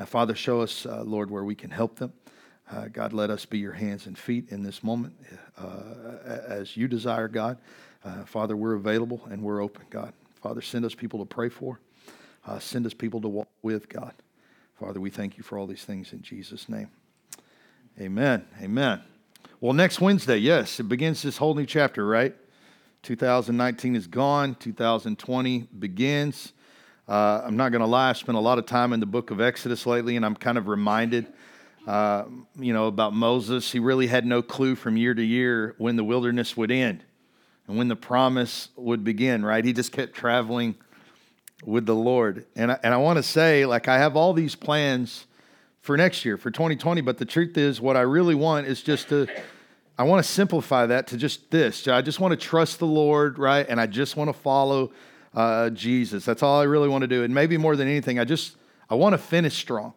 Uh, Father, show us, uh, Lord, where we can help them. Uh, God, let us be your hands and feet in this moment as you desire, God. Father, we're available and we're open, God. Father, send us people to pray for. send us people to walk with, God. Father, we thank you for all these things in Jesus' name. Amen. Amen. Well, next Wednesday, yes, it begins this whole new chapter, right? 2019 is gone, 2020 begins. Uh, I'm not going to lie, I've spent a lot of time in the book of Exodus lately, and I'm kind of reminded, uh, you know, about Moses. He really had no clue from year to year when the wilderness would end and when the promise would begin, right? He just kept traveling with the Lord. And I, and I want to say, like, I have all these plans for next year, for 2020. But the truth is, what I really want is just to, I want to simplify that to just this. I just want to trust the Lord, right? And I just want to follow uh, Jesus. That's all I really want to do. And maybe more than anything, I just, I want to finish strong.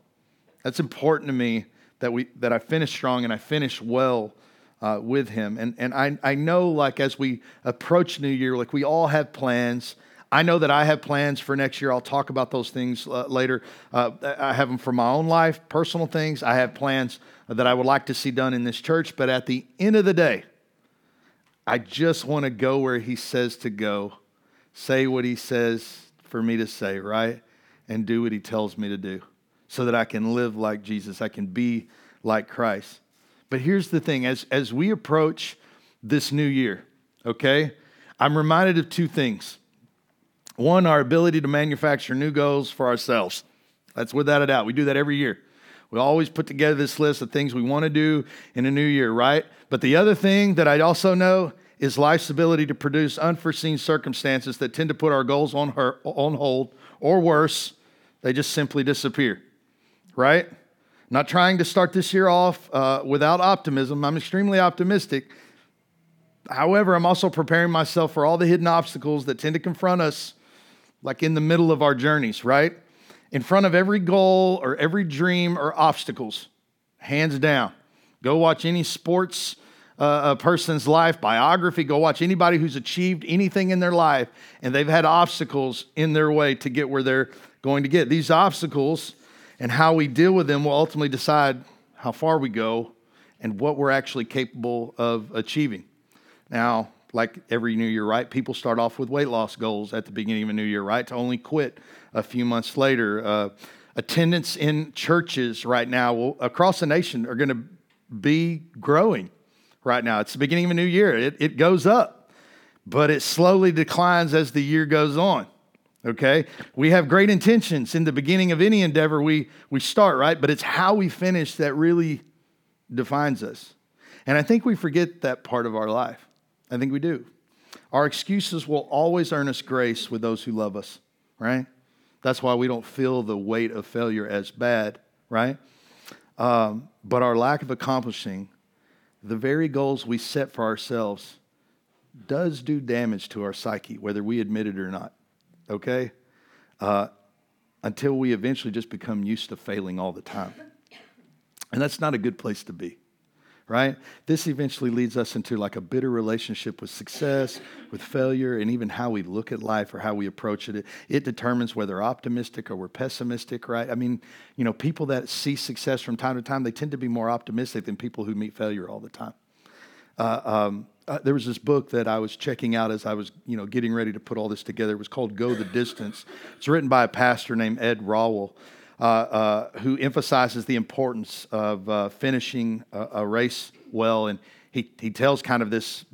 That's important to me that we that I finish strong and I finish well uh, with Him. And and I I know like as we approach New Year, like we all have plans I know that I have plans for next year. I'll talk about those things uh, later. Uh, I have them for my own life, personal things. I have plans that I would like to see done in this church. But at the end of the day, I just want to go where He says to go, say what He says for me to say, right? And do what He tells me to do so that I can live like Jesus. I can be like Christ. But here's the thing as, as we approach this new year, okay, I'm reminded of two things. One, our ability to manufacture new goals for ourselves. That's without a doubt. We do that every year. We always put together this list of things we want to do in a new year, right? But the other thing that I also know is life's ability to produce unforeseen circumstances that tend to put our goals on, her, on hold, or worse, they just simply disappear, right? Not trying to start this year off uh, without optimism. I'm extremely optimistic. However, I'm also preparing myself for all the hidden obstacles that tend to confront us like in the middle of our journeys, right? In front of every goal or every dream or obstacles, hands down. Go watch any sports a person's life biography. Go watch anybody who's achieved anything in their life and they've had obstacles in their way to get where they're going to get. These obstacles and how we deal with them will ultimately decide how far we go and what we're actually capable of achieving. Now, like every new year, right? People start off with weight loss goals at the beginning of a new year, right? To only quit a few months later. Uh, attendance in churches right now across the nation are going to be growing right now. It's the beginning of a new year. It, it goes up, but it slowly declines as the year goes on. Okay? We have great intentions in the beginning of any endeavor we, we start, right? But it's how we finish that really defines us. And I think we forget that part of our life. I think we do. Our excuses will always earn us grace with those who love us, right? That's why we don't feel the weight of failure as bad, right? Um, but our lack of accomplishing the very goals we set for ourselves does do damage to our psyche, whether we admit it or not, okay? Uh, until we eventually just become used to failing all the time. And that's not a good place to be right? This eventually leads us into like a bitter relationship with success, with failure, and even how we look at life or how we approach it. It determines whether optimistic or we're pessimistic, right? I mean, you know, people that see success from time to time, they tend to be more optimistic than people who meet failure all the time. Uh, um, uh, there was this book that I was checking out as I was, you know, getting ready to put all this together. It was called Go the Distance. It's written by a pastor named Ed Rowell. Uh, uh, who emphasizes the importance of uh, finishing a, a, race well. And he, he tells kind of this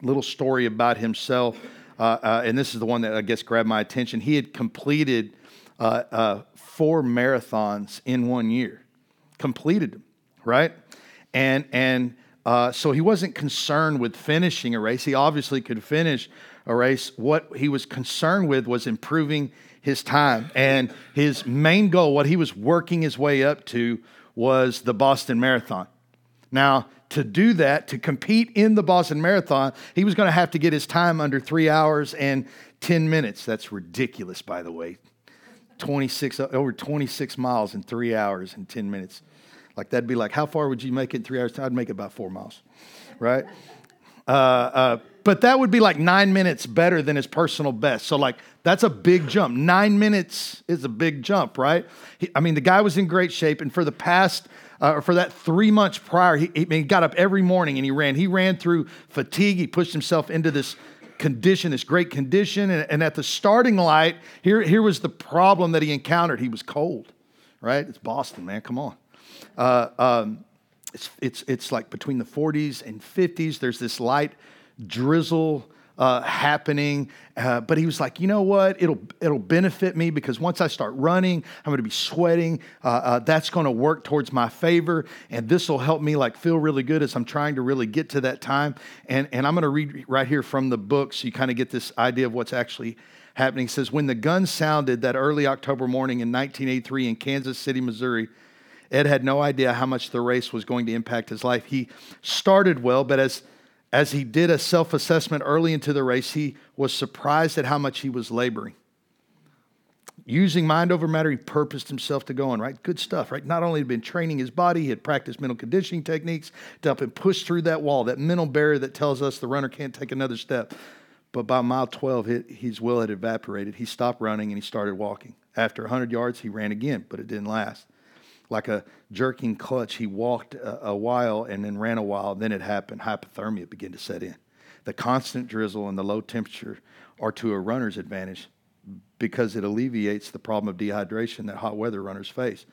little story about himself. and this is the one that I guess grabbed my attention. He had completed four marathons in one year, completed them, right? And, and uh, so he wasn't concerned with finishing a race. He obviously could finish a race. What he was concerned with was improving his time. And his main goal, what he was working his way up to, was the Boston Marathon. Now, to do that, to compete in the Boston Marathon, he was going to have to get his time under three hours and 10 minutes. That's ridiculous, by the way. 26, over 26 miles in three hours and 10 minutes. Like, that'd be like, how far would you make it in three hours? I'd make it about four miles, right? Uh, uh, but that would be like nine minutes better than his personal best. So, like, that's a big jump. Nine minutes is a big jump, right? He, I mean, the guy was in great shape, and for the past, uh, for that three months prior, he, he got up every morning and he ran. He ran through fatigue. He pushed himself into this condition, this great condition. And, and, at the starting light, here, here was the problem that he encountered. He was cold, right? It's Boston, man. Come on. Uh, um, it's, it's, it's like between the 40s and 50s. There's this light drizzle uh, happening. Uh, but he was like, you know what? It'll it'll benefit me because once I start running, I'm going to be sweating. Uh, uh that's going to work towards my favor, and this will help me like feel really good as I'm trying to really get to that time. And and I'm going to read right here from the book, so you kind of get this idea of what's actually happening. It says, when the gun sounded that early October morning in 1983 in Kansas City, Missouri. Ed had no idea how much the race was going to impact his life. He started well, but as as he did a self assessment early into the race, he was surprised at how much he was laboring. Using mind over matter, he purposed himself to go on, right? Good stuff, right? Not only had been training his body, he had practiced mental conditioning techniques to help him push through that wall, that mental barrier that tells us the runner can't take another step. But by mile 12, his will had evaporated. He stopped running and he started walking. After 100 yards, he ran again, but it didn't last like a jerking clutch. He walked a, a, while and then ran a while. Then it happened. Hypothermia began to set in. The constant drizzle and the low temperature are to a runner's advantage because it alleviates the problem of dehydration that hot weather runners face.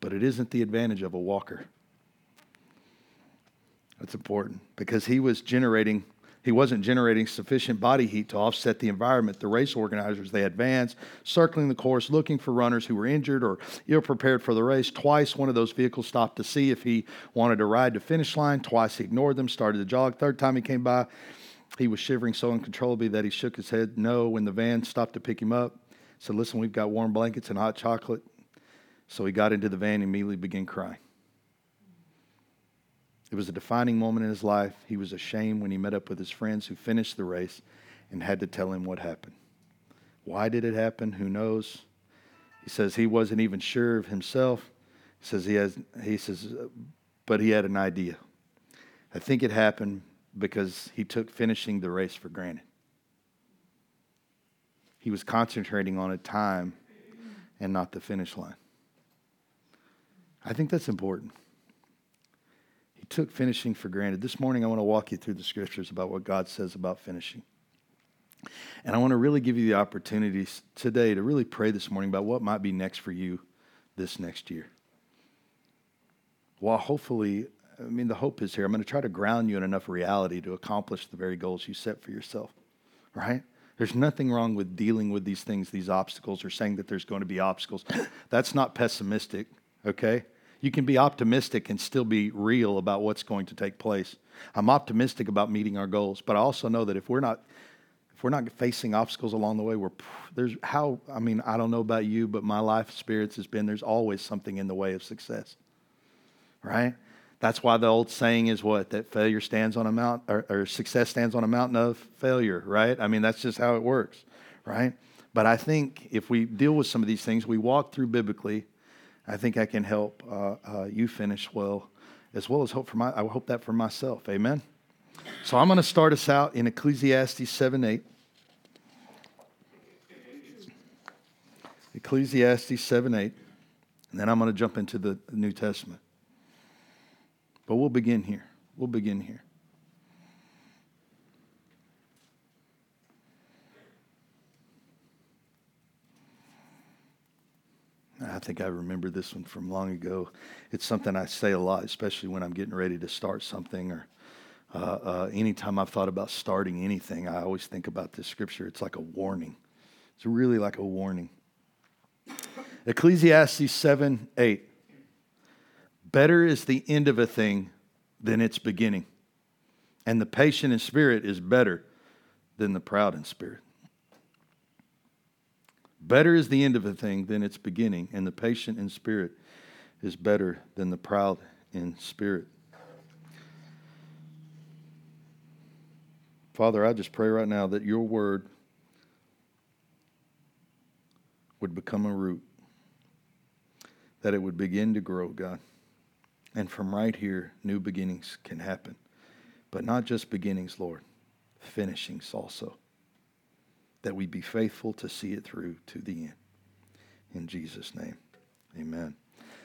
But it isn't the advantage of a walker. That's important because he was generating he wasn't generating sufficient body heat to offset the environment. The race organizers, they advanced, circling the course, looking for runners who were injured or ill prepared for the race. Twice, one of those vehicles stopped to see if he wanted to ride to finish line. Twice, he ignored them, started to jog. Third time he came by, he was shivering so uncontrollably that he shook his head no when the van stopped to pick him up. Said, Listen, we've got warm blankets and hot chocolate. So he got into the van and immediately began crying. It was a defining moment in his life. He was ashamed when he met up with his friends who finished the race and had to tell him what happened. Why did it happen? Who knows? He says he wasn't even sure of himself. He says he has he says but he had an idea. I think it happened because he took finishing the race for granted. He was concentrating on a time and not the finish line. I think that's important took finishing for granted. This morning, I want to walk you through the scriptures about what God says about finishing. And I want to really give you the opportunity today to really pray this morning about what might be next for you this next year. While hopefully, I mean, the hope is here. I'm going to try to ground you in enough reality to accomplish the very goals you set for yourself, right? There's nothing wrong with dealing with these things, these obstacles, or saying that there's going to be obstacles. That's not pessimistic, okay? You can be optimistic and still be real about what's going to take place. I'm optimistic about meeting our goals, but I also know that if we're not if we're not facing obstacles along the way, we're there's how I mean I don't know about you, but my life experience has been there's always something in the way of success. Right? That's why the old saying is what that failure stands on a mount or, or success stands on a mountain of failure. Right? I mean that's just how it works. Right? But I think if we deal with some of these things, we walk through biblically I think I can help uh, uh, you finish well, as well as hope for my. I hope that for myself. Amen. So I'm going to start us out in Ecclesiastes seven eight. Ecclesiastes seven eight, and then I'm going to jump into the New Testament. But we'll begin here. We'll begin here. I think I remember this one from long ago. It's something I say a lot, especially when I'm getting ready to start something or uh, uh, anytime I've thought about starting anything, I always think about this scripture. It's like a warning. It's really like a warning. Ecclesiastes 7 8. Better is the end of a thing than its beginning, and the patient in spirit is better than the proud in spirit. Better is the end of a thing than its beginning, and the patient in spirit is better than the proud in spirit. Father, I just pray right now that your word would become a root, that it would begin to grow, God. And from right here, new beginnings can happen. But not just beginnings, Lord. finishings also. That we be faithful to see it through to the end. In Jesus' name, amen.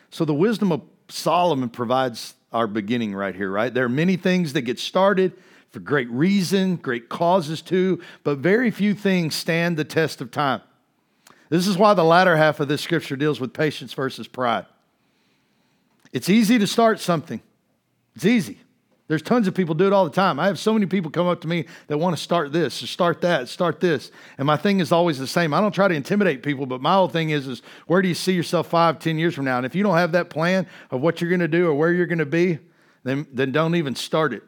So the wisdom of Solomon provides our beginning right here, right? There are many things that get started for great reason, great causes too, but very few things stand the test of time. This is why the latter half of this scripture deals with patience versus pride. It's easy to start something, it's easy. There's tons of people do it all the time. I have so many people come up to me that want to start this, or start that, start this. And my thing is always the same. I don't try to intimidate people, but my whole thing is, is where do you see yourself five, ten years from now? And if you don't have that plan of what you're going to do or where you're going to be, then, then don't even start it.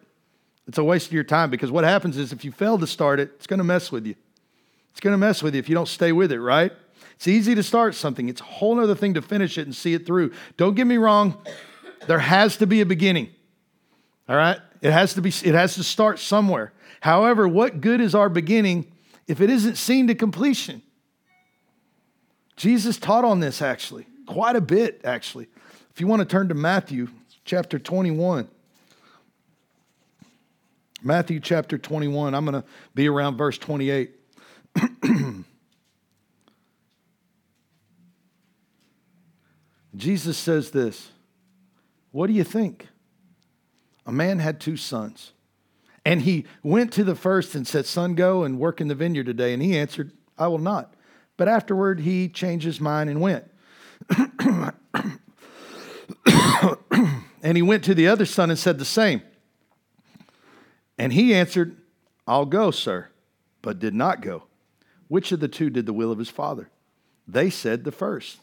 It's a waste of your time because what happens is if you fail to start it, it's going to mess with you. It's going to mess with you if you don't stay with it, right? It's easy to start something. It's a whole other thing to finish it and see it through. Don't get me wrong. There has to be a beginning. All right? It has to be it has to start somewhere. However, what good is our beginning if it isn't seen to completion? Jesus taught on this actually, quite a bit actually. If you want to turn to Matthew chapter 21. Matthew chapter 21, I'm going to be around verse 28. Jesus says this What do you think? A man had two sons. And he went to the first and said, Son, go and work in the vineyard today. And he answered, I will not. But afterward, he changed his mind and went. and he went to the other son and said the same. And he answered, I'll go, sir, but did not go. Which of the two did the will of his father? They said the first.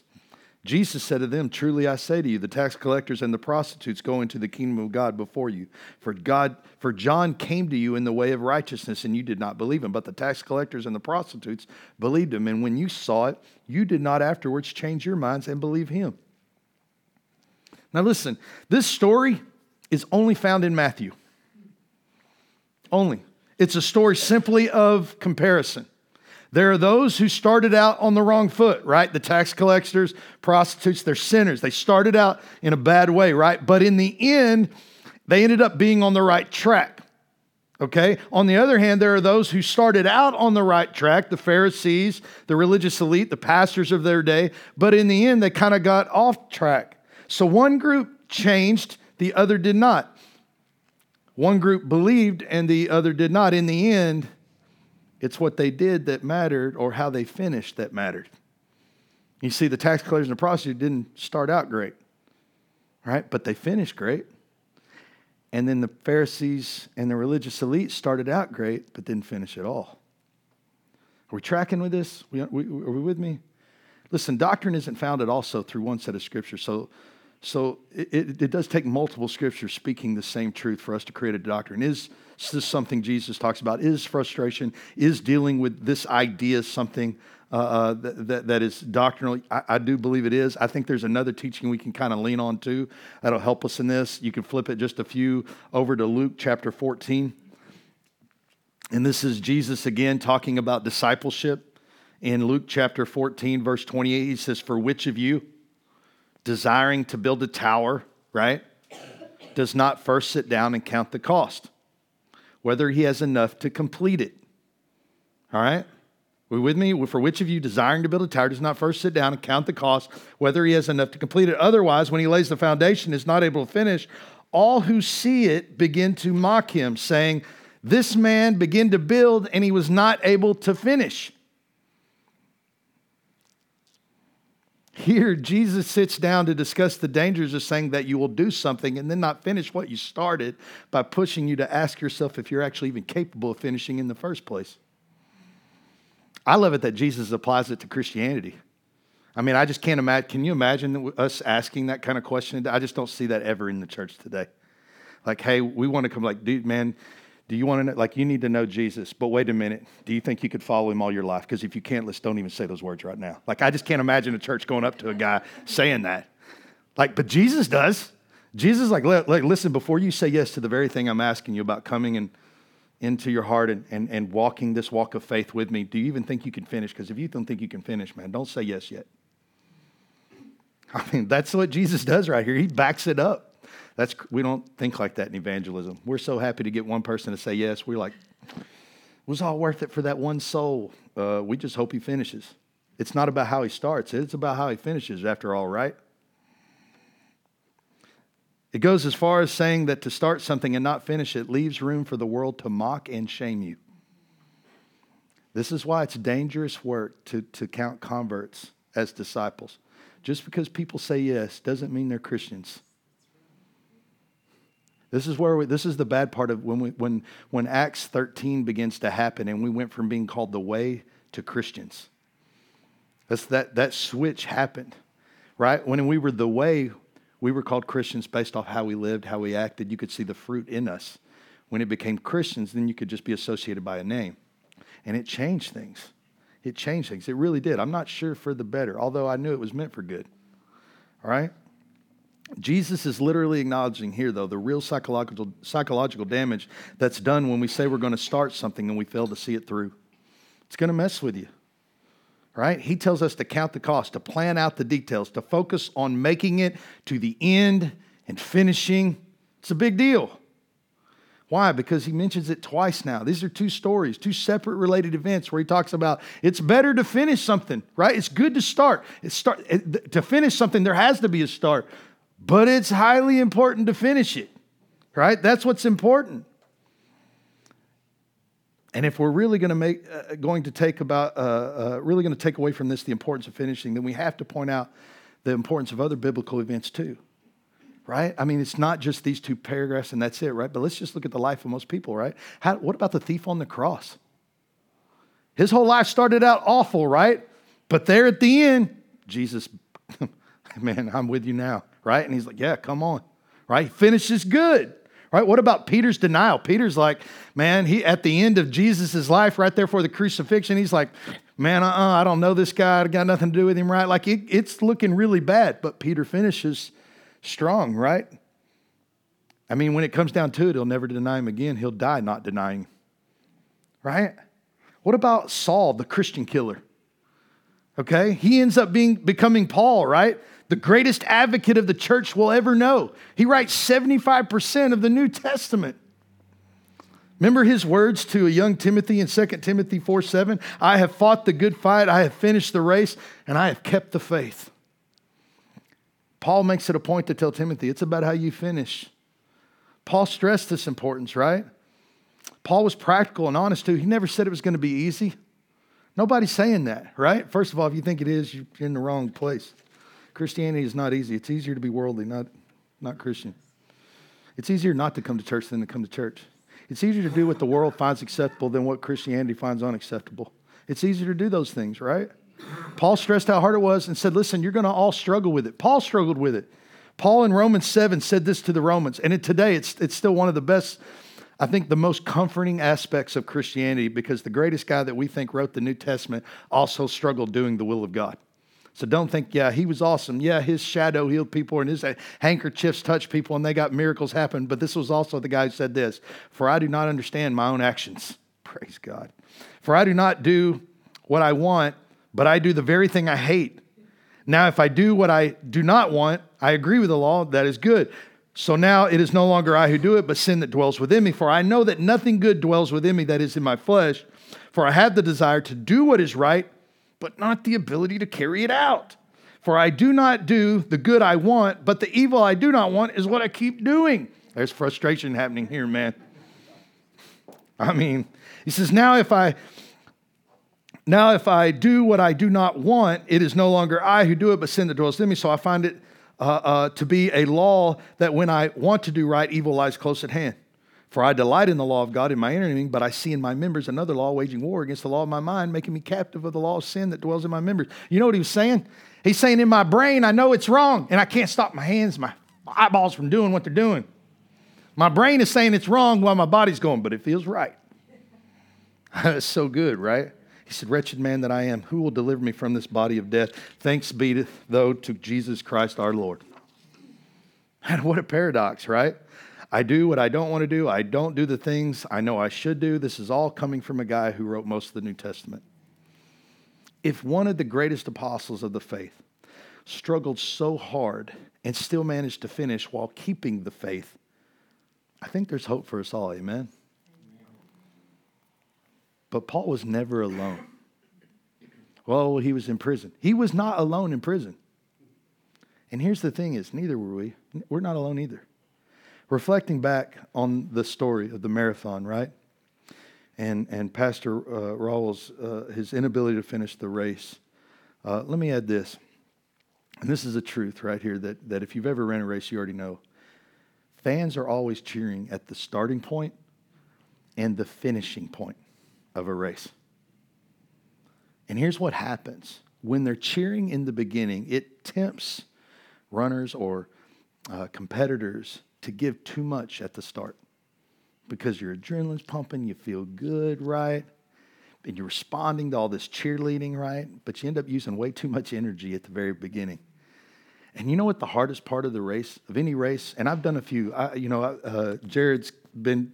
Jesus said to them, Truly I say to you, the tax collectors and the prostitutes go into the kingdom of God before you. For God, for John came to you in the way of righteousness, and you did not believe him. But the tax collectors and the prostitutes believed him. And when you saw it, you did not afterwards change your minds and believe him. Now listen, this story is only found in Matthew. Only. It's a story simply of comparison. There are those who started out on the wrong foot, right? The tax collectors, prostitutes, they're sinners. They started out in a bad way, right? But in the end, they ended up being on the right track. Okay? On the other hand, there are those who started out on the right track, the Pharisees, the religious elite, the pastors of their day, but in the end, they kind of got off track. So one group changed, the other did not. One group believed and the other did not. In the end, it's what they did that mattered or how they finished that mattered. You see, the tax collectors and the prostitute didn't start out great, right? But they finished great. And then the Pharisees and the religious elite started out great, but didn't finish at all. Are we tracking with this? are we with me? Listen, doctrine isn't founded also through one set of scriptures. So, so it, it, it does take multiple scriptures speaking the same truth for us to create a doctrine. Is is this something Jesus talks about? Is frustration, is dealing with this idea something uh, uh, that, that, that is doctrinal? I, I, do believe it is. I think there's another teaching we can kind of lean on too that'll help us in this. You can flip it just a few over to Luke chapter 14. And this is Jesus again talking about discipleship. In Luke chapter 14, verse 28, he says, For which of you, desiring to build a tower, right, does not first sit down and count the cost? Whether he has enough to complete it. All right? We with me? For which of you desiring to build a tower does not first sit down and count the cost, whether he has enough to complete it? Otherwise, when he lays the foundation, is not able to finish, all who see it begin to mock him, saying, This man began to build and he was not able to finish. Here, Jesus sits down to discuss the dangers of saying that you will do something and then not finish what you started by pushing you to ask yourself if you're actually even capable of finishing in the first place. I love it that Jesus applies it to Christianity. I mean, I just can't imagine. Can you imagine us asking that kind of question? I just don't see that ever in the church today. Like, hey, we want to come, like, dude, man, do you want to know? Like, you need to know Jesus, but wait a minute. Do you think you could follow him all your life? Because if you can't, let's don't even say those words right now. Like, I just can't imagine a church going up to a guy saying that. Like, but Jesus does. Jesus, like, like, listen, before you say yes to the very thing I'm asking you about coming and into your heart and, and, and walking this walk of faith with me, do you even think you can finish? Because if you don't think you can finish, man, don't say yes yet. I mean, that's what Jesus does right here. He backs it up. That's, we don't think like that in evangelism. We're so happy to get one person to say yes. We're like, it was all worth it for that one soul. Uh, we just hope he finishes. It's not about how he starts, it's about how he finishes, after all, right? It goes as far as saying that to start something and not finish it leaves room for the world to mock and shame you. This is why it's dangerous work to, to count converts as disciples. Just because people say yes doesn't mean they're Christians. This is where we, this is the bad part of when we, when when Acts 13 begins to happen and we went from being called the way to Christians. That's that that switch happened. Right? When we were the way, we were called Christians based off how we lived, how we acted. You could see the fruit in us. When it became Christians, then you could just be associated by a name. And it changed things. It changed things. It really did. I'm not sure for the better, although I knew it was meant for good. All right? Jesus is literally acknowledging here, though, the real psychological, psychological damage that's done when we say we're going to start something and we fail to see it through. It's going to mess with you, right? He tells us to count the cost, to plan out the details, to focus on making it to the end and finishing. It's a big deal. Why? Because he mentions it twice now. These are two stories, two separate related events where he talks about it's better to finish something, right? It's good to start. It's start to finish something there has to be a start but it's highly important to finish it, right? That's what's important. And if we're really going to make, uh, going to take about, uh, uh, really going to take away from this the importance of finishing, then we have to point out the importance of other biblical events too, right? I mean, it's not just these two paragraphs and that's it, right? But let's just look at the life of most people, right? How, what about the thief on the cross? His whole life started out awful, right? But there at the end, Jesus, man, I'm with you now right? And he's like, yeah, come on, right? Finishes good, right? What about Peter's denial? Peter's like, man, he at the end of Jesus' life, right there for the crucifixion, he's like, man, uh-uh, I don't know this guy. I got nothing to do with him, right? Like it, it's looking really bad, but Peter finishes strong, right? I mean, when it comes down to it, he'll never deny him again. He'll die not denying, right? What about Saul, the Christian killer? Okay, he ends up being becoming Paul, right? The greatest advocate of the church will ever know. He writes 75% of the New Testament. Remember his words to a young Timothy in 2 Timothy 4 7? I have fought the good fight, I have finished the race, and I have kept the faith. Paul makes it a point to tell Timothy it's about how you finish. Paul stressed this importance, right? Paul was practical and honest too. He never said it was going to be easy. Nobody's saying that, right? First of all, if you think it is, you're in the wrong place. Christianity is not easy. It's easier to be worldly, not, not Christian. It's easier not to come to church than to come to church. It's easier to do what the world finds acceptable than what Christianity finds unacceptable. It's easier to do those things, right? Paul stressed how hard it was and said, Listen, you're going to all struggle with it. Paul struggled with it. Paul in Romans 7 said this to the Romans, and it, today it's, it's still one of the best, I think, the most comforting aspects of Christianity because the greatest guy that we think wrote the New Testament also struggled doing the will of God. So don't think, yeah, he was awesome. Yeah, his shadow healed people and his handkerchiefs touched people and they got miracles happen. But this was also the guy who said this For I do not understand my own actions. Praise God. For I do not do what I want, but I do the very thing I hate. Now, if I do what I do not want, I agree with the law, that is good. So now it is no longer I who do it, but sin that dwells within me. For I know that nothing good dwells within me that is in my flesh. For I have the desire to do what is right but not the ability to carry it out. For I do not do the good I want, but the evil I do not want is what I keep doing. There's frustration happening here, man. I mean, he says, now if I now if I do what I do not want, it is no longer I who do it, but sin that dwells in me. So I find it uh, uh, to be a law that when I want to do right, evil lies close at hand. For I delight in the law of God in my inner being, but I see in my members another law waging war against the law of my mind, making me captive of the law of sin that dwells in my members. You know what he was saying? He's saying, In my brain, I know it's wrong, and I can't stop my hands, my eyeballs from doing what they're doing. My brain is saying it's wrong while my body's going, but it feels right. That's so good, right? He said, Wretched man that I am, who will deliver me from this body of death? Thanks be, to, though, to Jesus Christ our Lord. And what a paradox, right? I do what I don't want to do. I don't do the things I know I should do. This is all coming from a guy who wrote most of the New Testament. If one of the greatest apostles of the faith struggled so hard and still managed to finish while keeping the faith, I think there's hope for us all. Amen. But Paul was never alone. Well, he was in prison. He was not alone in prison. And here's the thing is neither were we. We're not alone either. Reflecting back on the story of the marathon, right? And, and Pastor uh, Rawls, uh, his inability to finish the race. Uh, let me add this. And this is a truth right here that, that if you've ever ran a race, you already know. Fans are always cheering at the starting point and the finishing point of a race. And here's what happens when they're cheering in the beginning, it tempts runners or uh, competitors to give too much at the start because your adrenaline's pumping, you feel good, right? And you're responding to all this cheerleading, right? But you end up using way too much energy at the very beginning. And you know what the hardest part of the race, of any race, and I've done a few, I, you know, uh, Jared's been,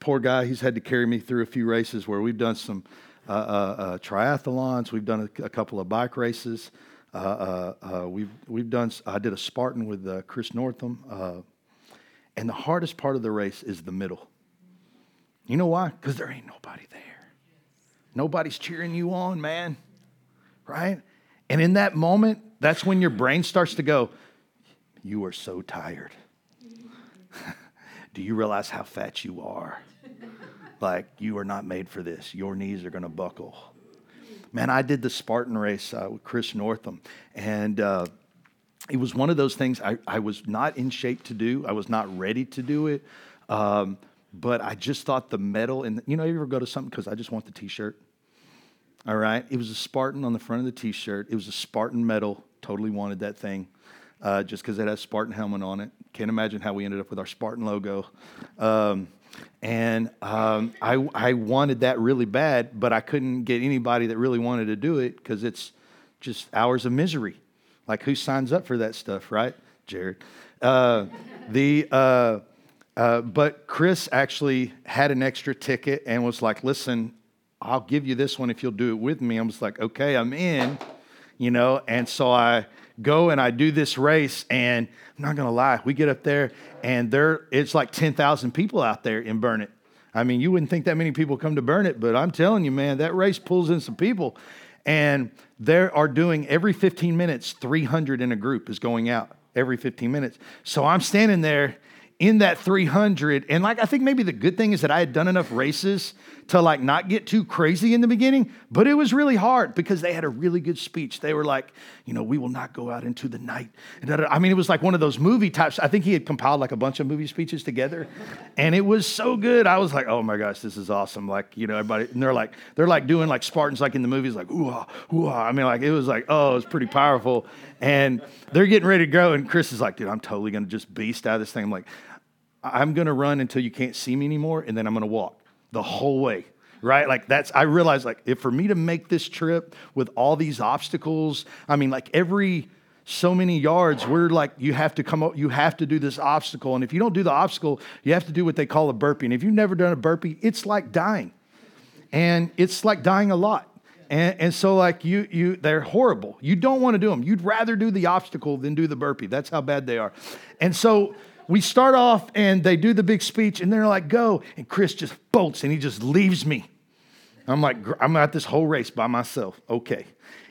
poor guy, he's had to carry me through a few races where we've done some uh, uh, uh triathlons, we've done a, a, couple of bike races. Uh, uh, we've, we've done, I did a Spartan with Chris Northam. And the hardest part of the race is the middle. You know why? Because there ain't nobody there. Nobody's cheering you on, man. Right? And in that moment, that's when your brain starts to go, You are so tired. Do you realize how fat you are? Like, you are not made for this. Your knees are going to buckle. Man, I did the Spartan race uh, with Chris Northam, and uh, it was one of those things I, I was not in shape to do. I was not ready to do it. Um, but I just thought the medal, and you know, you ever go to something because I just want the t shirt? All right. It was a Spartan on the front of the t shirt. It was a Spartan medal. Totally wanted that thing uh, just because it has Spartan helmet on it. Can't imagine how we ended up with our Spartan logo. Um, and um, I, I wanted that really bad, but I couldn't get anybody that really wanted to do it because it's just hours of misery. Like, who signs up for that stuff, right? Jared. Uh, the. Uh, uh, but Chris actually had an extra ticket and was like, listen, I'll give you this one if you'll do it with me. I was like, okay, I'm in, you know. And so I go and I do this race, and I'm not gonna lie, we get up there, and there it's like 10,000 people out there in Burnet. I mean, you wouldn't think that many people come to Burnet, but I'm telling you, man, that race pulls in some people. And they are doing every 15 minutes, 300 in a group is going out every 15 minutes. So I'm standing there in that 300 and like i think maybe the good thing is that i had done enough races to like not get too crazy in the beginning but it was really hard because they had a really good speech. They were like you know we will not go out into the night. I mean it was like one of those movie types. I think he had compiled like a bunch of movie speeches together and it was so good. I was like oh my gosh this is awesome. Like you know everybody and they're like they're like doing like spartans like in the movies like ooh ah, ooh ah. i mean like it was like oh it was pretty powerful. And they're getting ready to go and chris is like dude i'm totally gonna just beast out of this thing. I'm like I'm going to run until you can't see me anymore, and then I'm going to walk the whole way. Right? Like that's, I realized, like, if for me to make this trip with all these obstacles, I mean, like every so many yards, we're like, you have to come up, you have to do this obstacle. And if you don't do the obstacle, you have to do what they call a burpee. And if you've never done a burpee, it's like dying. And it's like dying a lot. And, and, so like you you they're horrible. You don't want to do them. You'd rather do the obstacle than do the burpee. That's how bad they are. And so we start off and they do the big speech and they're like, go. And Chris just bolts and he just leaves me. I'm like, I'm at this whole race by myself. Okay.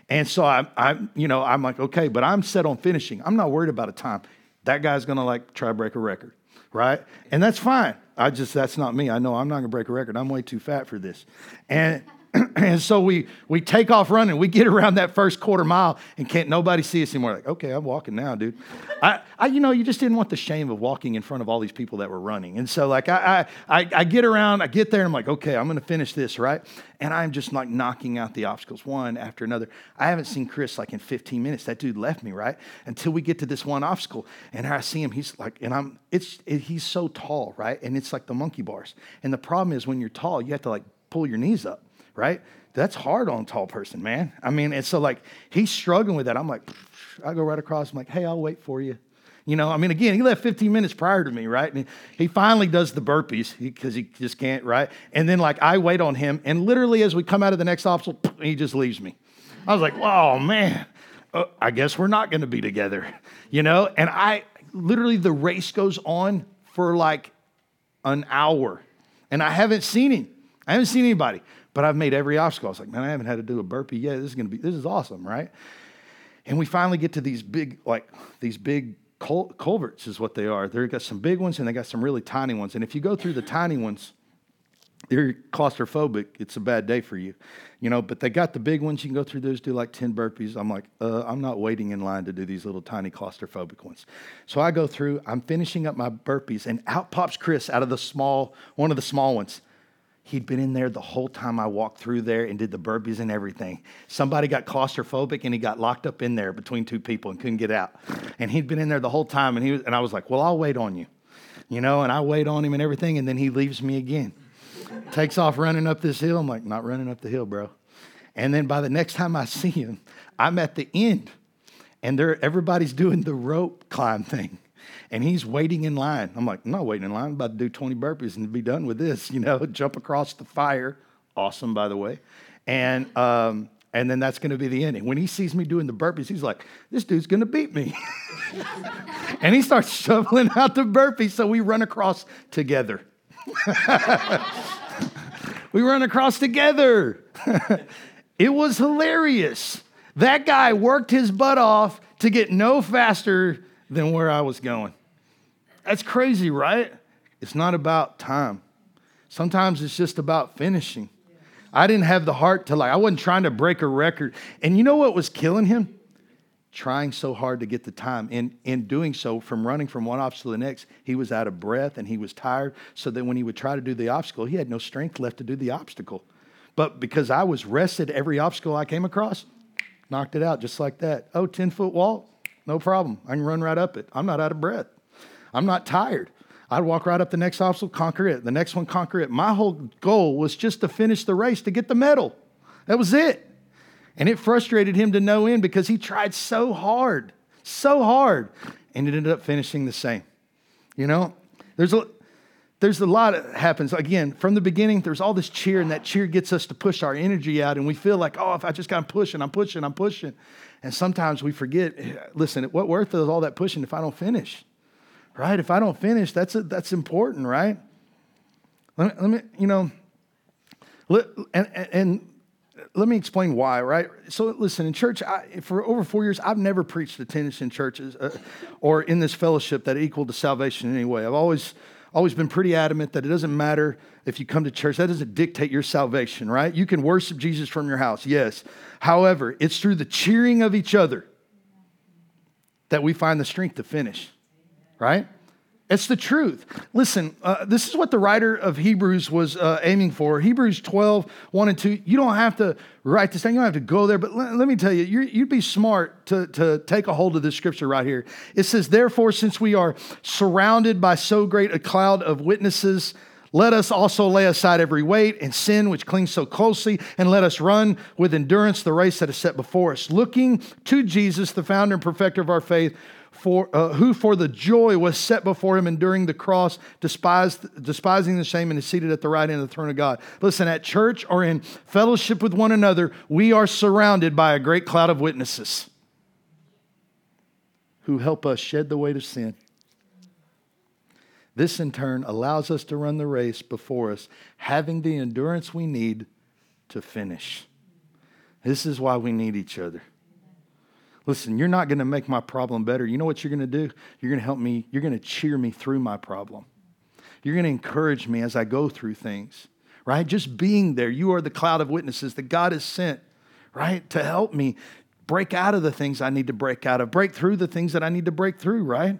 And so I, I, you know, I'm like, okay, but I'm set on finishing. I'm not worried about a time. That guy's gonna like try to break a record, right? And that's fine. I just that's not me. I know I'm not gonna break a record. I'm way too fat for this. And and so we we take off running. We get around that first quarter mile and can't nobody see us anymore. Like, okay, I'm walking now, dude. I, I you know, you just didn't want the shame of walking in front of all these people that were running. And so like I I I, get around, I get there, and I'm like, okay, I'm gonna finish this, right? And I'm just like knocking out the obstacles one after another. I haven't seen Chris like in 15 minutes. That dude left me, right? Until we get to this one obstacle. And I see him, he's like, and I'm it's it, he's so tall, right? And it's like the monkey bars. And the problem is when you're tall, you have to like pull your knees up right? That's hard on tall person, man. I mean, and so like he's struggling with that. I'm like, I go right across. I'm like, hey, I'll wait for you. You know, I mean, again, he left 15 minutes prior to me, right? And he finally does the burpees because he, he, just can't, right? And then, like, I wait on him, and literally, as we come out of the next obstacle, he just leaves me. I was like, oh, man, uh, I guess we're not going to be together, you know? And I literally, the race goes on for like an hour, and I haven't seen him. I haven't seen anybody. But I've made every obstacle. I was like, man, I haven't had to do a burpee yet. This is to be, this is awesome, right? And we finally get to these big, like, these big cul- culverts is what they are. They've got some big ones and they got some really tiny ones. And if you go through the tiny ones, you're claustrophobic. It's a bad day for you, you know. But they got the big ones. You can go through those, do like ten burpees. I'm like, uh, I'm not waiting in line to do these little tiny claustrophobic ones. So I go through. I'm finishing up my burpees, and out pops Chris out of the small, one of the small ones. He'd been in there the whole time I walked through there and did the burpees and everything. Somebody got claustrophobic and he got locked up in there between two people and couldn't get out. And he'd been in there the whole time, and he was, and I was like, well, I'll wait on you, you know. And I wait on him and everything, and then he leaves me again takes off running up this hill. I'm like, not running up the hill, bro. And then by the next time I see him, I'm at the end and everybody's doing the rope climb thing. And he's waiting in line. I'm like, I'm not waiting in line. I'm about to do 20 burpees and be done with this, you know, jump across the fire. Awesome, by the way. And, um, and then that's going to be the ending. When he sees me doing the burpees, he's like, this dude's going to beat me. and he starts shoveling out the burpees. So we run across together. we run across together. it was hilarious. That guy worked his butt off to get no faster than where I was going. That's crazy, right? It's not about time. Sometimes it's just about finishing. I didn't have the heart to like, I wasn't trying to break a record. And you know what was killing him? trying so hard to get the time. In, in doing so, from running from one obstacle to the next, he was out of breath and he was tired, so that when he would try to do the obstacle, he had no strength left to do the obstacle. But because I was rested every obstacle I came across, knocked it out just like that. Oh, 10 foot wall? No problem. I can run right up it. I'm not out of breath. I'm not tired. I'd walk right up the next obstacle, conquer it. The next one, conquer it. My whole goal was just to finish the race to get the medal. That was it. And it frustrated him to no end because he tried so hard, so hard, and it ended up finishing the same. You know, there's a there's a lot that happens. Again, from the beginning, there's all this cheer, and that cheer gets us to push our energy out, and we feel like, oh, if I just got pushing, I'm pushing, I'm pushing. And sometimes we forget, listen, what worth is all that pushing if I don't finish? Right? If I don't finish, that's a, that's important, right? Let me, let me you know, and, and let me explain why, right? So, listen, in church, I, for over four years, I've never preached attendance in churches uh, or in this fellowship that equal to salvation in any way. I've always, always been pretty adamant that it doesn't matter if you come to church, that doesn't dictate your salvation, right? You can worship Jesus from your house, yes. However, it's through the cheering of each other that we find the strength to finish, right? It's the truth. Listen, uh, this is what the writer of Hebrews was uh, aiming for. Hebrews 12, 1 and 2. You don't have to write this down, you don't have to go there, but let, let me tell you, you'd be smart to, to take a hold of this scripture right here. It says, Therefore, since we are surrounded by so great a cloud of witnesses, let us also lay aside every weight and sin which clings so closely, and let us run with endurance the race that is set before us, looking to Jesus, the founder and perfecter of our faith for, uh, who for the joy was set before him enduring the cross, despised, despising the shame, and is seated at the right hand of the throne of God. Listen, at church or in fellowship with one another, we are surrounded by a great cloud of witnesses who help us shed the weight of sin. This, in turn, allows us to run the race before us, having the endurance we need to finish. This is why we need each other. Listen, you're not going to make my problem better. You know what you're going to do? You're going to help me, you're going to cheer me through my problem. You're going to encourage me as I go through things, right? Just being there. You are the cloud of witnesses that God has sent, right? To help me break out of the things I need to break out of, break through the things that I need to break through, right?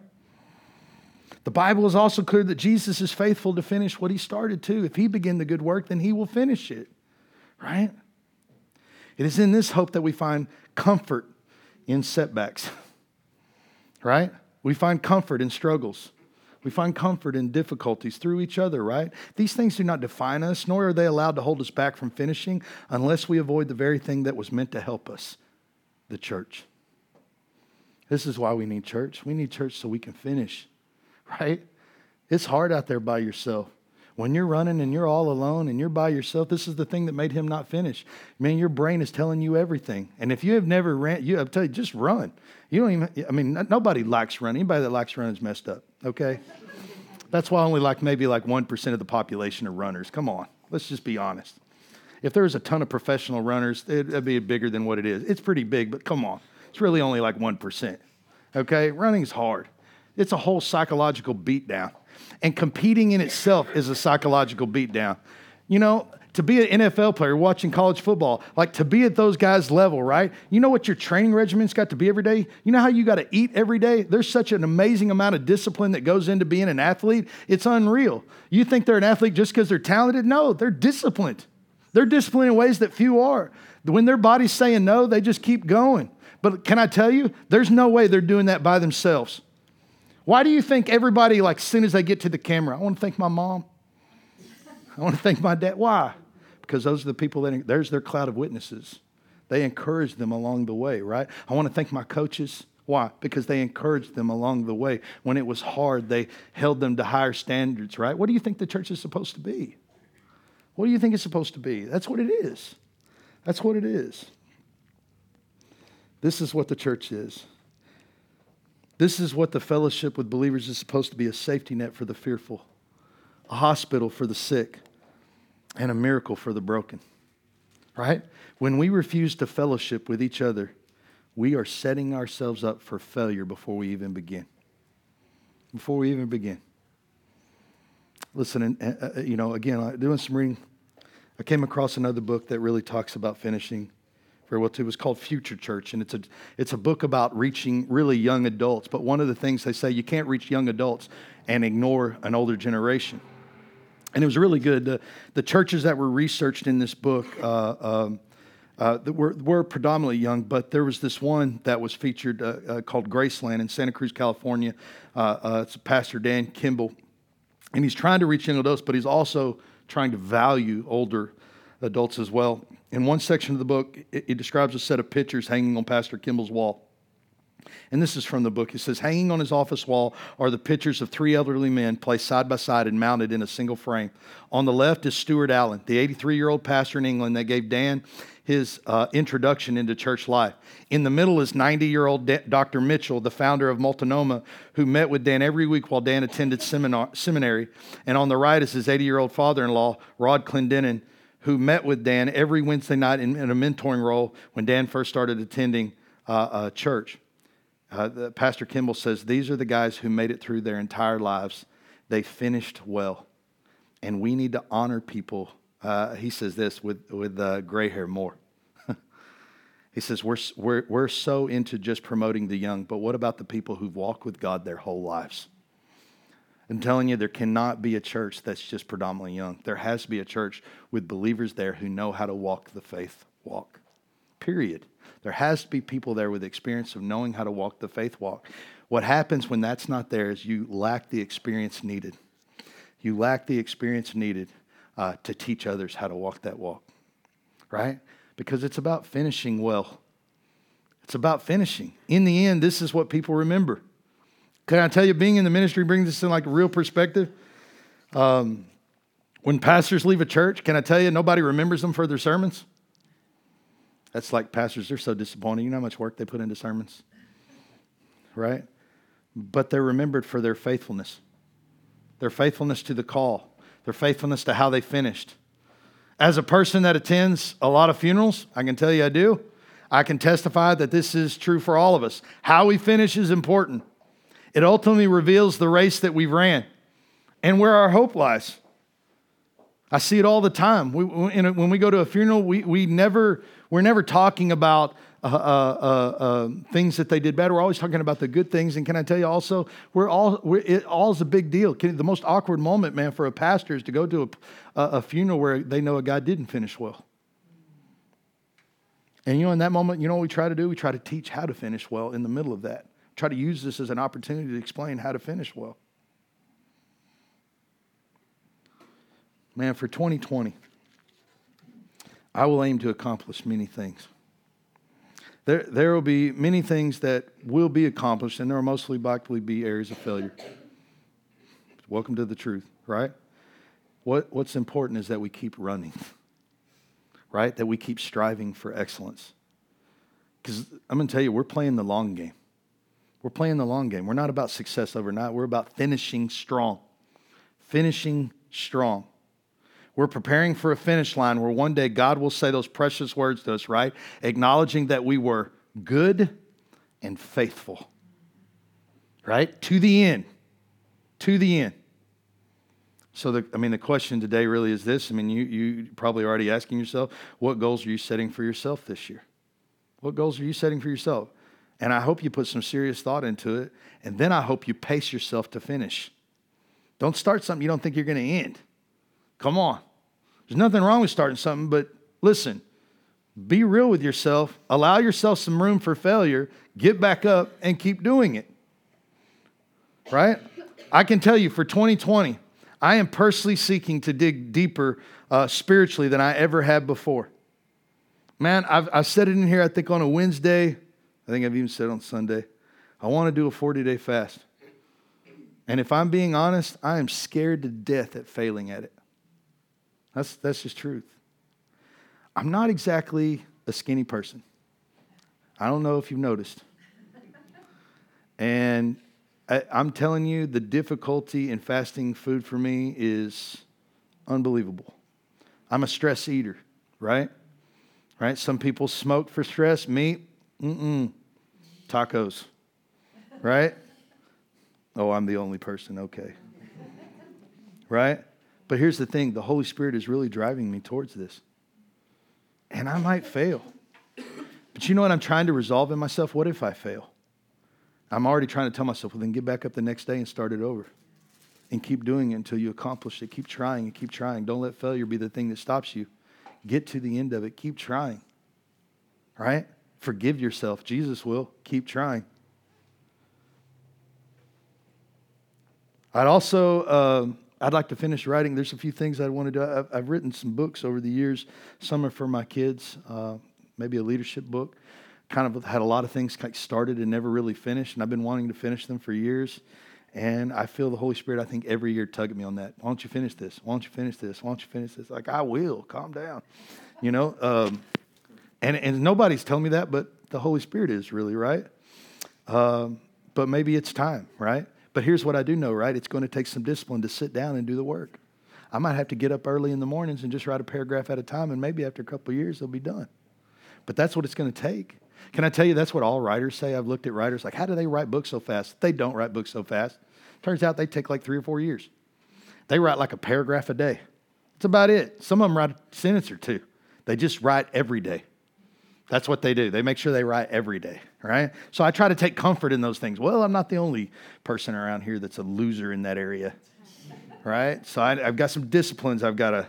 The Bible is also clear that Jesus is faithful to finish what he started too. If he began the good work, then he will finish it, right? It is in this hope that we find comfort in setbacks, right? We find comfort in struggles. We find comfort in difficulties through each other, right? These things do not define us, nor are they allowed to hold us back from finishing unless we avoid the very thing that was meant to help us the church. This is why we need church. We need church so we can finish, right? It's hard out there by yourself. When you're running and you're all alone and you're by yourself, this is the thing that made him not finish. Man, your brain is telling you everything. And if you have never ran, you have tell you, just run. You don't even, I mean, nobody likes running. Anybody that likes running is messed up, okay? That's why only like maybe like 1% of the population are runners. Come on, let's just be honest. If there was a ton of professional runners, it'd be bigger than what it is. It's pretty big, but come on. It's really only like 1%. Okay? Running's hard. It's a whole psychological beatdown. And competing in itself is a psychological beatdown. You know, to be an NFL player watching college football, like to be at those guys' level, right? You know what your training regimen's got to be every day? You know how you got to eat every day? There's such an amazing amount of discipline that goes into being an athlete. It's unreal. You think they're an athlete just because they're talented? No, they're disciplined. They're disciplined in ways that few are. When their body's saying no, they just keep going. But can I tell you, there's no way they're doing that by themselves. Why do you think everybody, like, as soon as they get to the camera, I want to thank my mom? I want to thank my dad. Why? Because those are the people that, there's their cloud of witnesses. They encourage them along the way, right? I want to thank my coaches. Why? Because they encouraged them along the way. When it was hard, they held them to higher standards, right? What do you think the church is supposed to be? What do you think it's supposed to be? That's what it is. That's what it is. This is what the church is. This is what the fellowship with believers is supposed to be a safety net for the fearful, a hospital for the sick, and a miracle for the broken. Right? When we refuse to fellowship with each other, we are setting ourselves up for failure before we even begin. Before we even begin. Listen, uh, uh you know, again, doing some reading, I came across another book that really talks about finishing well. It was called Future Church, and it's a it's a book about reaching really young adults. But one of the things they say you can't reach young adults and ignore an older generation. And it was really good. The, the churches that were researched in this book uh, um, uh, were, were predominantly young, but there was this one that was featured uh, uh called Graceland in Santa Cruz, California. Uh, uh, it's Pastor Dan Kimball. And he's trying to reach young adults, but he's also trying to value older adults as well in one section of the book, it, describes a set of pictures hanging on Pastor Kimball's wall. And this is from the book. It says, Hanging on his office wall are the pictures of three elderly men placed side by side and mounted in a single frame. On the left is Stuart Allen, the 83 year old pastor in England that gave Dan his uh, introduction into church life. In the middle is 90 year old Dr. Mitchell, the founder of Multnomah, who met with Dan every week while Dan attended seminar- seminary. And on the right is his 80 year old father in law, Rod Clendenin who met with Dan every Wednesday night in, in a mentoring role when Dan first started attending uh, church. Uh, Pastor Kimball says these are the guys who made it through their entire lives. They finished well. And we need to honor people. Uh, he says this with, with uh, gray hair more. he says, we're, we're, we're so into just promoting the young, but what about the people who've walked with God their whole lives? I'm telling you, there cannot be a church that's just predominantly young. There has to be a church with believers there who know how to walk the faith walk. Period. There has to be people there with experience of knowing how to walk the faith walk. What happens when that's not there is you lack the experience needed. You lack the experience needed uh, to teach others how to walk that walk, right? Because it's about finishing well. It's about finishing. In the end, this is what people remember. Can I tell you, being in the ministry brings this in like a real perspective? Um, when pastors leave a church, can I tell you, nobody remembers them for their sermons? That's like pastors, they're so disappointing. You know how much work they put into sermons? Right? But they're remembered for their faithfulness, their faithfulness to the call, their faithfulness to how they finished. As a person that attends a lot of funerals, I can tell you I do. I can testify that this is true for all of us. How we finish is important. It ultimately reveals the race that we've ran and where our hope lies. I see it all the time. We, when we go to a funeral, we, we never, we're never talking about uh, uh, uh, uh, things that they did bad. We're always talking about the good things. And can I tell you also, we're all, we're, it a big deal. The most awkward moment, man, for a pastor is to go to a, a funeral where they know a guy didn't finish well. And you know, in that moment, you know what we try to do? We try to teach how to finish well in the middle of that try to use this as an opportunity to explain how to finish well. Man, for 2020, I will aim to accomplish many things. There, there will be many things that will be accomplished, and there will mostly likely be areas of failure. Welcome to the truth, right? What, what's important is that we keep running, right? That we keep striving for excellence. Because I'm going to tell you, we're playing the long game. We're playing the long game. We're not about success overnight. We're about finishing strong. Finishing strong. We're preparing for a finish line where one day God will say those precious words to us, right? Acknowledging that we were good and faithful, right? To the end. To the end. So, the, I mean, the question today really is this. I mean, you, you probably already asking yourself, what goals are you setting for yourself this year? What goals are you setting for yourself? And I hope you put some serious thought into it. And then I hope you pace yourself to finish. Don't start something you don't think you're going to end. Come on. There's nothing wrong with starting something, but listen, be real with yourself. Allow yourself some room for failure. Get back up and keep doing it. Right? I can tell you for 2020, I am personally seeking to dig deeper uh, spiritually than I ever have before. Man, I've, I've said it in here, I think on a Wednesday. I think I've even said on Sunday. I want to do a 40 day fast. And if I'm being honest, I am scared to death at failing at it. That's, that's just truth. I'm not exactly a skinny person. I don't know if you've noticed. And I, I'm telling you, the difficulty in fasting food for me is unbelievable. I'm a stress eater, right? Right? Some people smoke for stress. Me, mm-mm. Tacos, right? Oh, I'm the only person. Okay. Right? But here's the thing the Holy Spirit is really driving me towards this. And I might fail. But you know what I'm trying to resolve in myself? What if I fail? I'm already trying to tell myself, well, then get back up the next day and start it over. And keep doing it until you accomplish it. Keep trying and keep trying. Don't let failure be the thing that stops you. Get to the end of it. Keep trying. Right? Forgive yourself. Jesus will. Keep trying. I'd also, uh, I'd like to finish writing. There's a few things I want to do. I've, I've, written some books over the years. Some are for my kids, uh, maybe a leadership book kind of had a lot of things started and never really finished, and I've been wanting to finish them for years. And I feel the Holy Spirit, I think, every year tugging me on that. Why don't you finish this? Why don't you finish this? Why don't you finish this? Like, I will. Calm down. You know? Um, and, and nobody's telling me that, but the Holy Spirit is really, right? Um, but maybe it's time, right? But here's what I do know, right? It's going to take some discipline to sit down and do the work. I might have to get up early in the mornings and just write a paragraph at a time, and maybe after a couple years, they'll be done. But that's what it's going to take. Can I tell you that's what all writers say? I've looked at writers like, how do they write books so fast? They don't write books so fast. Turns out they take like three or four years. They write like a paragraph a day. That's about it. Some of them write a sentence or two. They just write every day. That's what they do. They make sure they write every day, right? So I try to take comfort in those things. Well, I'm not the only person around here that's a loser in that area, right? So I, have got some disciplines I've got to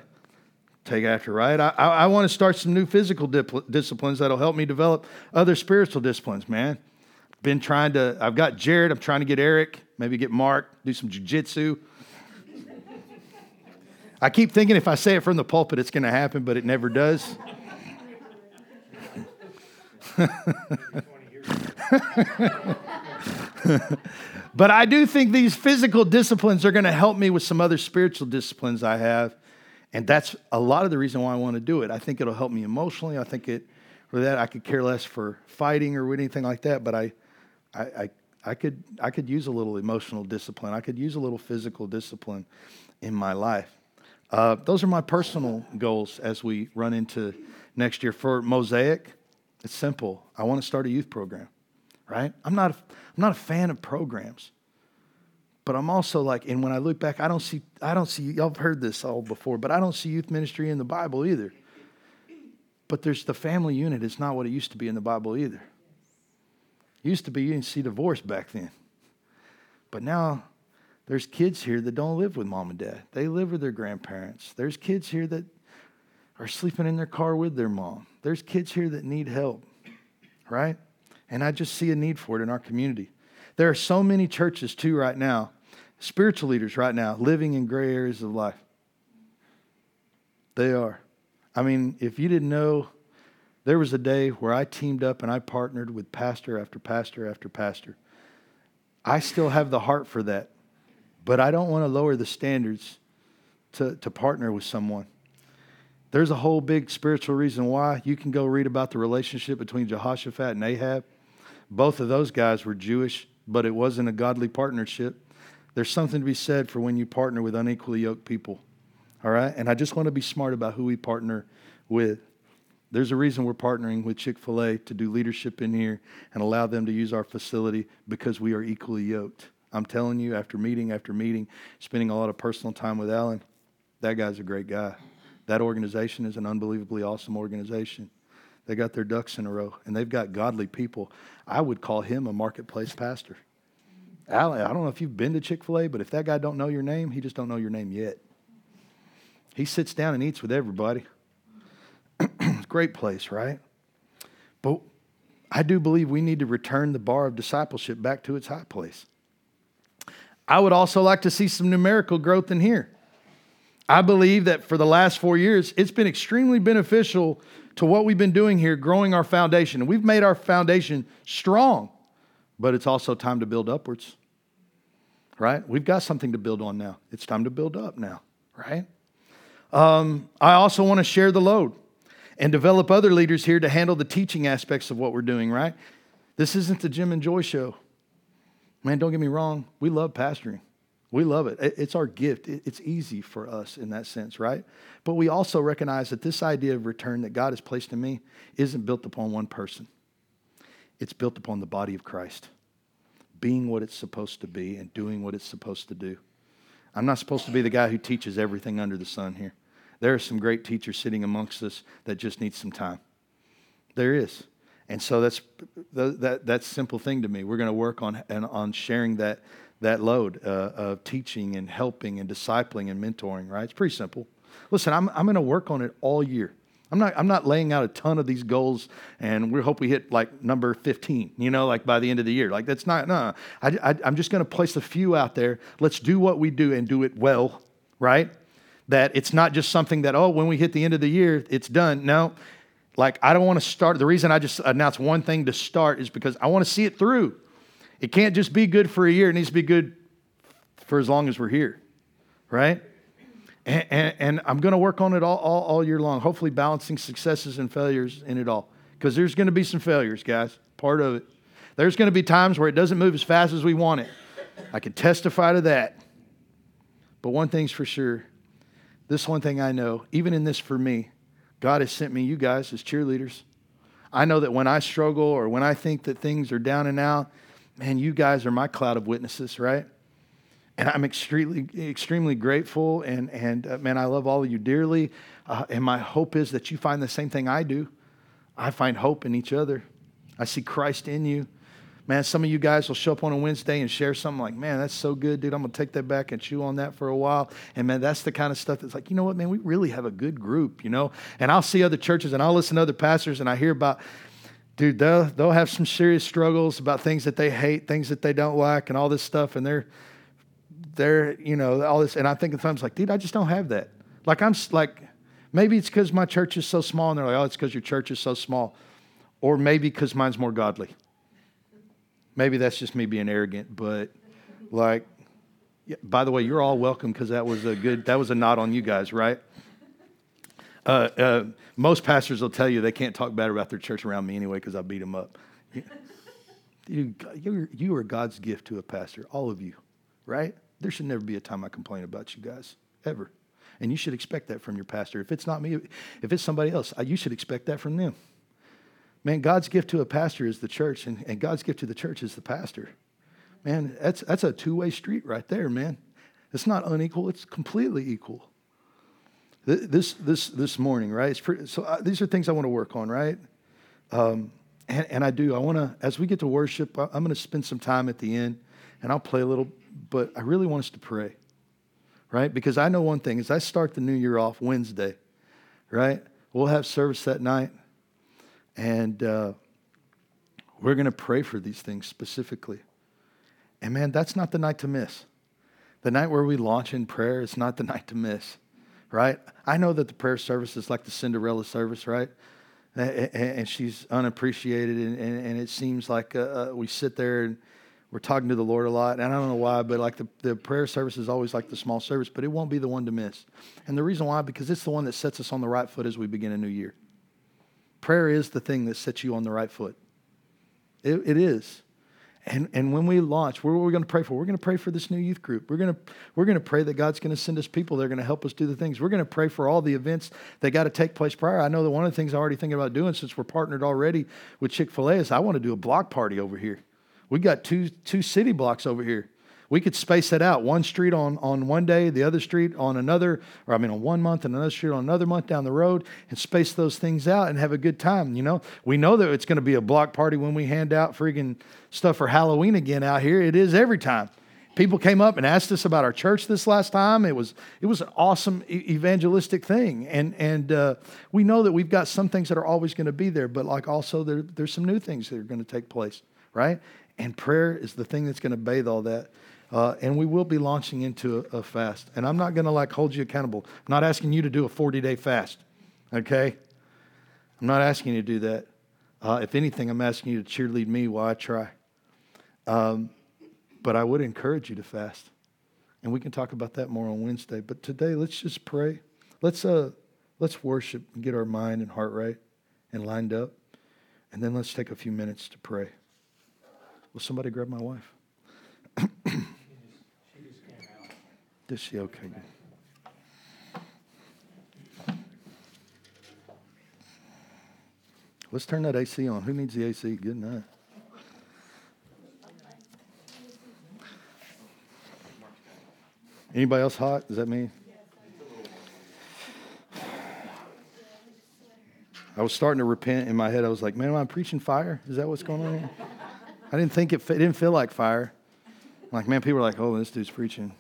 take after, right? I, I, I want to start some new physical dip- disciplines that'll help me develop other spiritual disciplines, man. Been trying to, I've got Jared, I'm trying to get Eric, maybe get Mark, do some jujitsu. I keep thinking if I say it from the pulpit, it's going to happen, but it never does. but I do think these physical disciplines are going to help me with some other spiritual disciplines I have and that's a lot of the reason why I want to do it. I think it'll help me emotionally. I think it, for that, I could care less for fighting or anything like that, but I, I, I, I could, I could use a little emotional discipline. I could use a little physical discipline in my life. Uh, those are my personal goals as we run into next year. For Mosaic, it's simple. I want to start a youth program, right? I'm not, a, I'm not a fan of programs. But I'm also like, and when I look back, I don't see, I don't see, y'all have heard this all before, but I don't see youth ministry in the Bible either. But there's the family unit. It's not what it used to be in the Bible either. It used to be you didn't see divorce back then. But now there's kids here that don't live with mom and dad. They live with their grandparents. There's kids here that are sleeping in their car with their mom. There's kids here that need help, right? And I just see a need for it in our community. There are so many churches, too, right now spiritual leaders right now living in gray areas of life. They are. I mean, if you didn't know, there was a day where I teamed up and I partnered with pastor after pastor after pastor. I still have the heart for that, but I don't want to lower the standards to, to partner with someone. There's a whole big spiritual reason why. You can go read about the relationship between Jehoshaphat and Ahab. Both of those guys were Jewish, but it wasn't a godly partnership. There's something to be said for when you partner with unequally yoked people. All right? And I just want to be smart about who we partner with. There's a reason we're partnering with Chick fil A to do leadership in here and allow them to use our facility because we are equally yoked. I'm telling you, after meeting after meeting, spending a lot of personal time with Alan, that guy's a great guy. That organization is an unbelievably awesome organization. They got their ducks in a row and they've got godly people. I would call him a marketplace pastor. Alan, I don't know if you've been to Chick fil A, but if that guy don't know your name, he just don't know your name yet. He sits down and eats with everybody. Great place, right? But I do believe we need to return the bar of discipleship back to its high place. I would also like to see some numerical growth in here. I believe that for the last four years, it's been extremely beneficial to what we've been doing here, growing our foundation. And we've made our foundation strong, but it's also time to build upwards, right? We've got something to build on now. It's time to build up now, right? Um, I also want to share the load and develop other leaders here to handle the teaching aspects of what we're doing, right? This isn't the Jim and Joy show. Man, don't get me wrong. We love pastoring. We love it. It's our gift. It's easy for us in that sense, right? But we also recognize that this idea of return that God has placed in me isn't built upon one person, it's built upon the body of Christ being what it's supposed to be and doing what it's supposed to do. I'm not supposed to be the guy who teaches everything under the sun here. There are some great teachers sitting amongst us that just need some time. There is. And so that's that that's simple thing to me. We're going to work on on sharing that that load uh, of teaching and helping and discipling and mentoring. Right? It's pretty simple. Listen, I'm I'm going to work on it all year. I'm not, I'm not laying out a ton of these goals and we hope we hit like number 15, you know, like by the end of the year. Like that's not, no. I, I, I'm just going to place a few out there. Let's do what we do and do it well, right? that it's not just something that, oh, when we hit the end of the year, it's done. No, like I don't want to start. The reason I just announced one thing to start is because I want to see it through. It can't just be good for a year, it needs to be good for as long as we're here, right? And, and, and I'm going to work on it all, all, all year long, hopefully balancing successes and failures in it all. Because there's going to be some failures, guys, part of it. There's going to be times where it doesn't move as fast as we want it. I can testify to that. But one thing's for sure this one thing I know, even in this for me, God has sent me you guys as cheerleaders. I know that when I struggle or when I think that things are down and out, man, you guys are my cloud of witnesses, right? And I'm extremely, extremely grateful. And, and uh, man, I love all of you dearly. Uh, and my hope is that you find the same thing I do. I find hope in each other. I see Christ in you. Man, some of you guys will show up on a Wednesday and share something like, man, that's so good, dude. I'm going to take that back and chew on that for a while. And man, that's the kind of stuff that's like, you know what, man, we really have a good group, you know? And I'll see other churches and I'll listen to other pastors and I hear about, dude, they'll, they'll have some serious struggles about things that they hate, things that they don't like, and all this stuff. And they're, they're, you know, all this. And I think at times, like, dude, I just don't have that. Like, I'm like, maybe it's because my church is so small. And they're like, oh, it's because your church is so small. Or maybe because mine's more godly. Maybe that's just me being arrogant, but like, yeah, by the way, you're all welcome because that was a good, that was a nod on you guys, right? Uh, uh, most pastors will tell you they can't talk bad about their church around me anyway because I beat them up. You, you, you are God's gift to a pastor, all of you, right? There should never be a time I complain about you guys, ever. And you should expect that from your pastor. If it's not me, if it's somebody else, you should expect that from them. Man, God's gift to a pastor is the church, and, and God's gift to the church is the pastor. Man, that's, that's a two way street right there, man. It's not unequal, it's completely equal. This, this, this morning, right? Pretty, so uh, these are things I want to work on, right? Um, and, and, I do. I want to, as we get to worship, I'm going to spend some time at the end and I'll play a little, but I really want us to pray, right? Because I know one thing as I start the new year off Wednesday, right? We'll have service that night. And uh, we're going to pray for these things specifically. And man, that's not the night to miss. The night where we launch in prayer is not the night to miss, right? I know that the prayer service is like the Cinderella service, right? And she's unappreciated, and it seems like uh, uh, we sit there and we're talking to the Lord a lot. And I don't know why, but like the, the prayer service is always like the small service, but it won't be the one to miss. And the reason why, because it's the one that sets us on the right foot as we begin a new year. Prayer is the thing that sets you on the right foot. It, it is. And, and when we launch, what are we going to pray for? We're going to pray for this new youth group. We're going to, we're going to pray that God's going to send us people that are going to help us do the things. We're going to pray for all the events that got to take place prior. I know that one of the things I'm already thinking about doing since we're partnered already with Chick fil A is I want to do a block party over here. We got two, two city blocks over here we could space that out. One street on, on one day the other street on another or i mean on one month and another street on another month down the road and space those things out and have a good time you know? We know that it's going to be a block party when we hand out freaking stuff for halloween again out here. It is every time. People came up and asked us about our church this last time. It was it was an awesome evangelistic thing. And and uh, we know that we've got some things that are always going to be there but like also there, there's some new things that are going to take place right? And prayer is the thing that's going to bathe all that uh, and we will be launching into a, a fast. And I'm not going to like hold you accountable. I'm not asking you to do a 40 day fast. Okay? I'm not asking you to do that. Uh, if anything, I'm asking you to cheerlead me while I try. Um, but I would encourage you to fast. And we can talk about that more on Wednesday. But today, let's just pray. Let's, uh, let's worship and get our mind and heart right and lined up. And then let's take a few minutes to pray. Will somebody grab my wife? Does she okay? Let's turn that AC on. Who needs the AC? Good night. Anybody else hot? Is that me? I was starting to repent in my head. I was like, man, am I preaching fire? Is that what's going on here? I didn't think it, it didn't feel like fire. Like, man, people are like, oh, this dude's preaching.